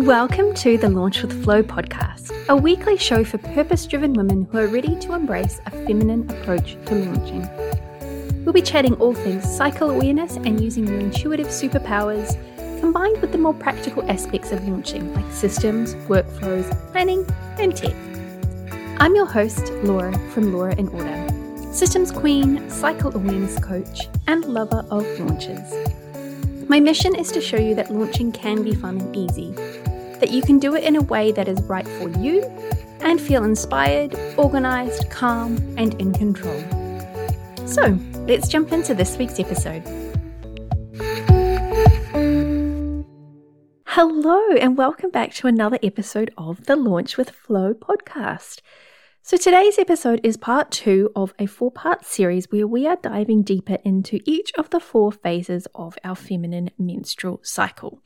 Welcome to the Launch with Flow podcast, a weekly show for purpose driven women who are ready to embrace a feminine approach to launching. We'll be chatting all things cycle awareness and using your intuitive superpowers combined with the more practical aspects of launching like systems, workflows, planning, and tech. I'm your host, Laura from Laura in Order, systems queen, cycle awareness coach, and lover of launches. My mission is to show you that launching can be fun and easy, that you can do it in a way that is right for you and feel inspired, organized, calm, and in control. So, let's jump into this week's episode. Hello, and welcome back to another episode of the Launch with Flow podcast. So, today's episode is part two of a four part series where we are diving deeper into each of the four phases of our feminine menstrual cycle.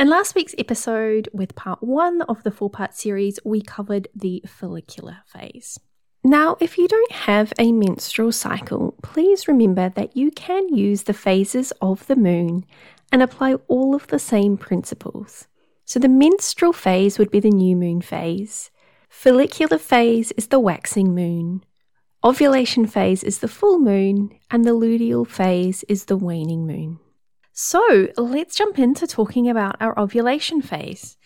In last week's episode, with part one of the four part series, we covered the follicular phase. Now, if you don't have a menstrual cycle, please remember that you can use the phases of the moon and apply all of the same principles. So, the menstrual phase would be the new moon phase. Follicular phase is the waxing moon. Ovulation phase is the full moon, and the luteal phase is the waning moon. So, let's jump into talking about our ovulation phase.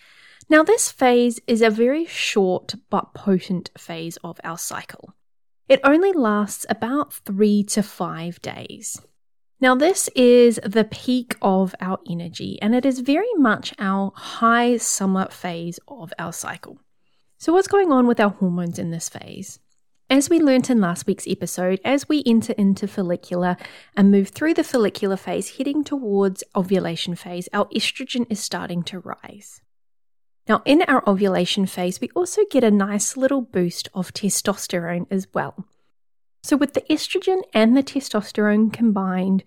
Now, this phase is a very short but potent phase of our cycle. It only lasts about three to five days. Now, this is the peak of our energy, and it is very much our high summer phase of our cycle. So, what's going on with our hormones in this phase? As we learnt in last week's episode, as we enter into follicular and move through the follicular phase, heading towards ovulation phase, our estrogen is starting to rise. Now, in our ovulation phase, we also get a nice little boost of testosterone as well. So, with the estrogen and the testosterone combined,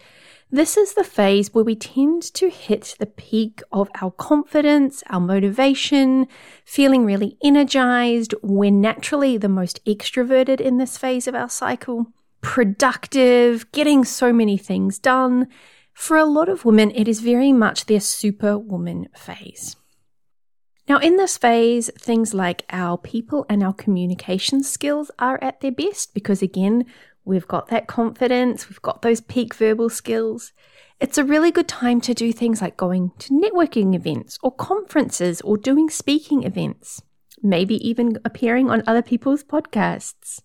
this is the phase where we tend to hit the peak of our confidence, our motivation, feeling really energized. We're naturally the most extroverted in this phase of our cycle, productive, getting so many things done. For a lot of women, it is very much their superwoman phase. Now, in this phase, things like our people and our communication skills are at their best because, again, We've got that confidence, we've got those peak verbal skills. It's a really good time to do things like going to networking events or conferences or doing speaking events, maybe even appearing on other people's podcasts.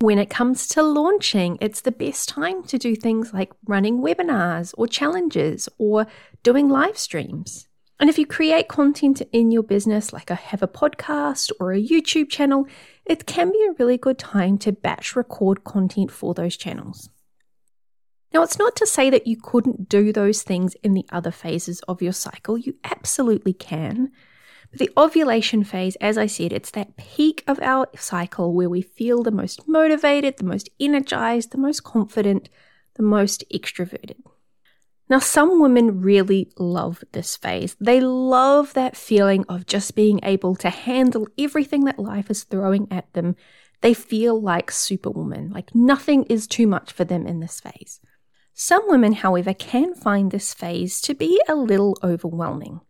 When it comes to launching, it's the best time to do things like running webinars or challenges or doing live streams. And if you create content in your business, like I have a podcast or a YouTube channel, it can be a really good time to batch record content for those channels. Now, it's not to say that you couldn't do those things in the other phases of your cycle. You absolutely can. But the ovulation phase, as I said, it's that peak of our cycle where we feel the most motivated, the most energized, the most confident, the most extroverted. Now, some women really love this phase. They love that feeling of just being able to handle everything that life is throwing at them. They feel like superwoman, like nothing is too much for them in this phase. Some women, however, can find this phase to be a little overwhelming.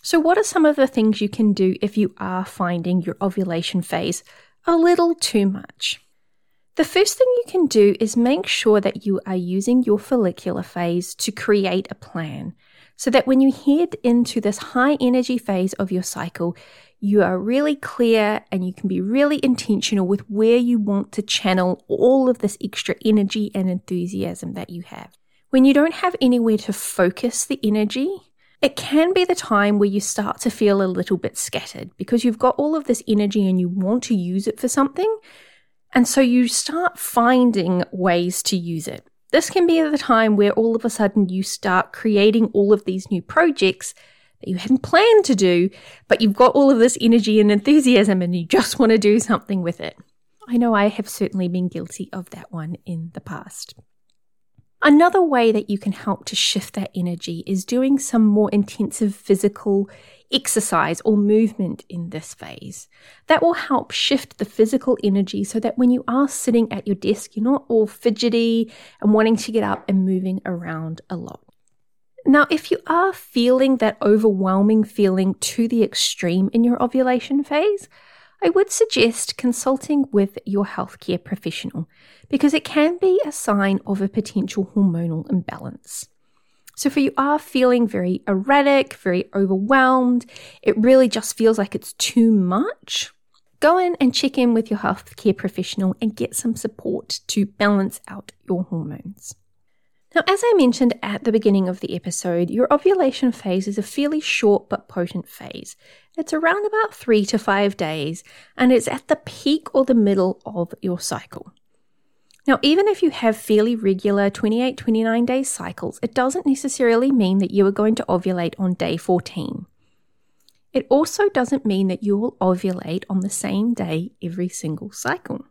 So, what are some of the things you can do if you are finding your ovulation phase a little too much? The first thing you can do is make sure that you are using your follicular phase to create a plan so that when you head into this high energy phase of your cycle, you are really clear and you can be really intentional with where you want to channel all of this extra energy and enthusiasm that you have. When you don't have anywhere to focus the energy, it can be the time where you start to feel a little bit scattered because you've got all of this energy and you want to use it for something, and so you start finding ways to use it. This can be the time where all of a sudden you start creating all of these new projects that you hadn't planned to do, but you've got all of this energy and enthusiasm and you just want to do something with it. I know I have certainly been guilty of that one in the past. Another way that you can help to shift that energy is doing some more intensive physical exercise or movement in this phase. That will help shift the physical energy so that when you are sitting at your desk, you're not all fidgety and wanting to get up and moving around a lot. Now, if you are feeling that overwhelming feeling to the extreme in your ovulation phase, I would suggest consulting with your healthcare professional because it can be a sign of a potential hormonal imbalance. So, if you are feeling very erratic, very overwhelmed, it really just feels like it's too much, go in and check in with your healthcare professional and get some support to balance out your hormones. Now, as I mentioned at the beginning of the episode, your ovulation phase is a fairly short but potent phase. It's around about three to five days, and it's at the peak or the middle of your cycle. Now, even if you have fairly regular 28 29 day cycles, it doesn't necessarily mean that you are going to ovulate on day 14. It also doesn't mean that you will ovulate on the same day every single cycle.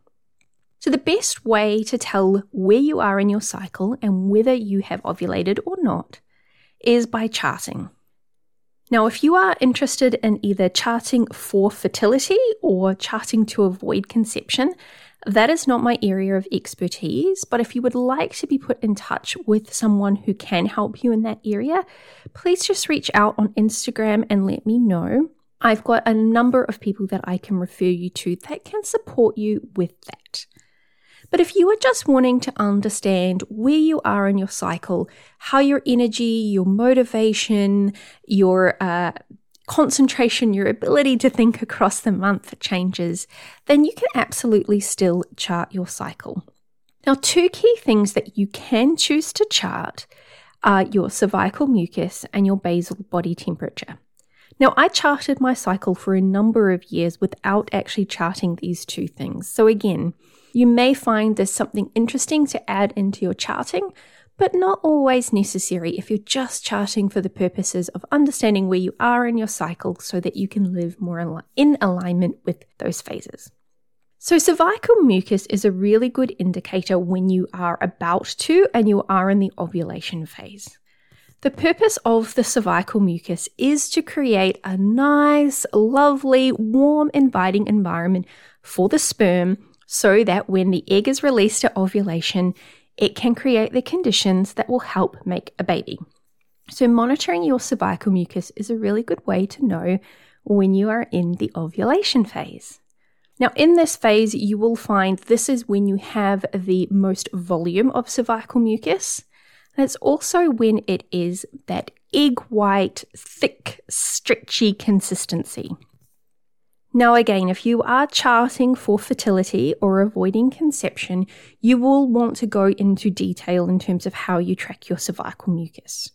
So, the best way to tell where you are in your cycle and whether you have ovulated or not is by charting. Now, if you are interested in either charting for fertility or charting to avoid conception, that is not my area of expertise. But if you would like to be put in touch with someone who can help you in that area, please just reach out on Instagram and let me know. I've got a number of people that I can refer you to that can support you with that. But if you are just wanting to understand where you are in your cycle, how your energy, your motivation, your uh, concentration, your ability to think across the month changes, then you can absolutely still chart your cycle. Now, two key things that you can choose to chart are your cervical mucus and your basal body temperature. Now, I charted my cycle for a number of years without actually charting these two things. So, again, you may find there's something interesting to add into your charting, but not always necessary if you're just charting for the purposes of understanding where you are in your cycle so that you can live more in alignment with those phases. So, cervical mucus is a really good indicator when you are about to and you are in the ovulation phase. The purpose of the cervical mucus is to create a nice, lovely, warm, inviting environment for the sperm so that when the egg is released at ovulation, it can create the conditions that will help make a baby. So, monitoring your cervical mucus is a really good way to know when you are in the ovulation phase. Now, in this phase, you will find this is when you have the most volume of cervical mucus. And it's also when it is that egg white, thick, stretchy consistency. Now, again, if you are charting for fertility or avoiding conception, you will want to go into detail in terms of how you track your cervical mucus.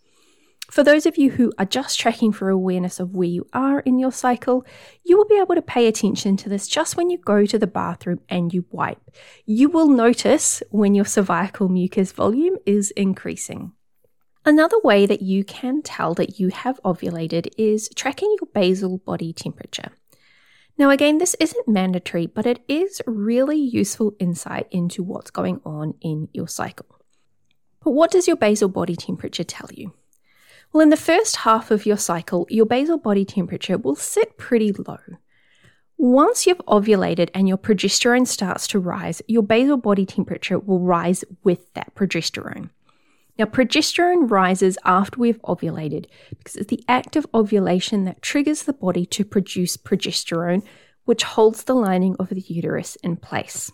For those of you who are just tracking for awareness of where you are in your cycle, you will be able to pay attention to this just when you go to the bathroom and you wipe. You will notice when your cervical mucus volume is increasing. Another way that you can tell that you have ovulated is tracking your basal body temperature. Now, again, this isn't mandatory, but it is really useful insight into what's going on in your cycle. But what does your basal body temperature tell you? Well, in the first half of your cycle, your basal body temperature will sit pretty low. Once you've ovulated and your progesterone starts to rise, your basal body temperature will rise with that progesterone. Now, progesterone rises after we've ovulated because it's the act of ovulation that triggers the body to produce progesterone, which holds the lining of the uterus in place.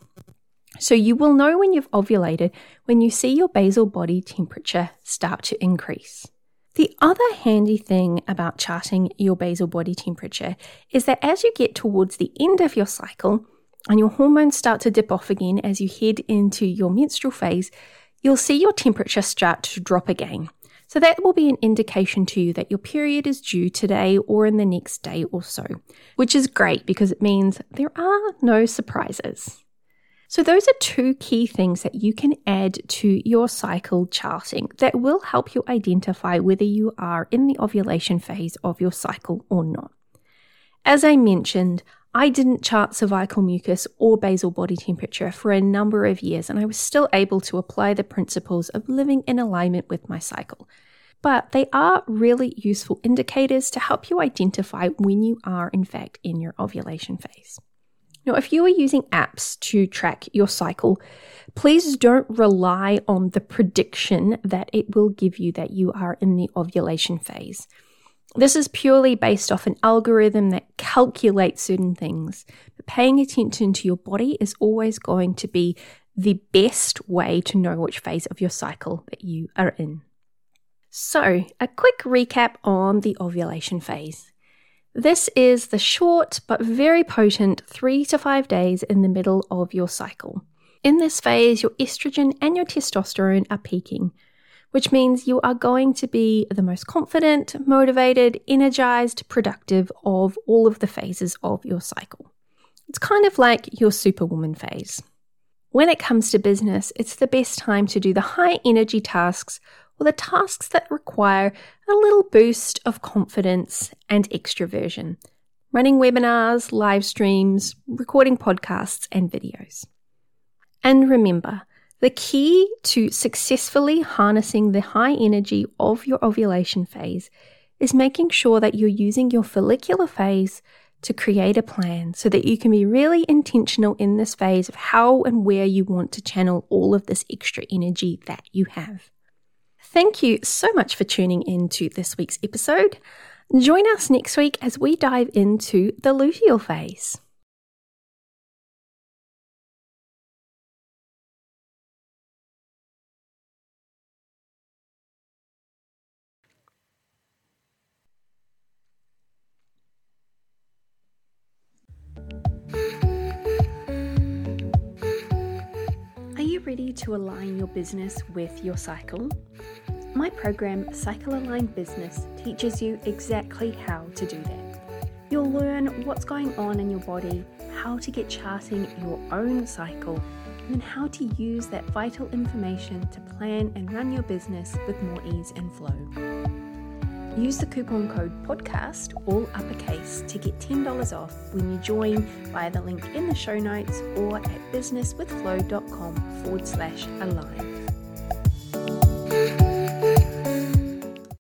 So, you will know when you've ovulated when you see your basal body temperature start to increase. The other handy thing about charting your basal body temperature is that as you get towards the end of your cycle and your hormones start to dip off again as you head into your menstrual phase, you'll see your temperature start to drop again. So that will be an indication to you that your period is due today or in the next day or so, which is great because it means there are no surprises. So, those are two key things that you can add to your cycle charting that will help you identify whether you are in the ovulation phase of your cycle or not. As I mentioned, I didn't chart cervical mucus or basal body temperature for a number of years, and I was still able to apply the principles of living in alignment with my cycle. But they are really useful indicators to help you identify when you are, in fact, in your ovulation phase. Now, if you are using apps to track your cycle, please don't rely on the prediction that it will give you that you are in the ovulation phase. This is purely based off an algorithm that calculates certain things. But paying attention to your body is always going to be the best way to know which phase of your cycle that you are in. So, a quick recap on the ovulation phase. This is the short but very potent three to five days in the middle of your cycle. In this phase, your estrogen and your testosterone are peaking, which means you are going to be the most confident, motivated, energized, productive of all of the phases of your cycle. It's kind of like your superwoman phase. When it comes to business, it's the best time to do the high energy tasks or the tasks that require a little boost of confidence and extroversion. Running webinars, live streams, recording podcasts, and videos. And remember, the key to successfully harnessing the high energy of your ovulation phase is making sure that you're using your follicular phase to create a plan so that you can be really intentional in this phase of how and where you want to channel all of this extra energy that you have. Thank you so much for tuning in to this week's episode. Join us next week as we dive into the luteal phase. Ready to align your business with your cycle? My program, Cycle Aligned Business, teaches you exactly how to do that. You'll learn what's going on in your body, how to get charting your own cycle, and how to use that vital information to plan and run your business with more ease and flow. Use the coupon code podcast, all uppercase, to get $10 off when you join via the link in the show notes or at businesswithflow.com forward slash align.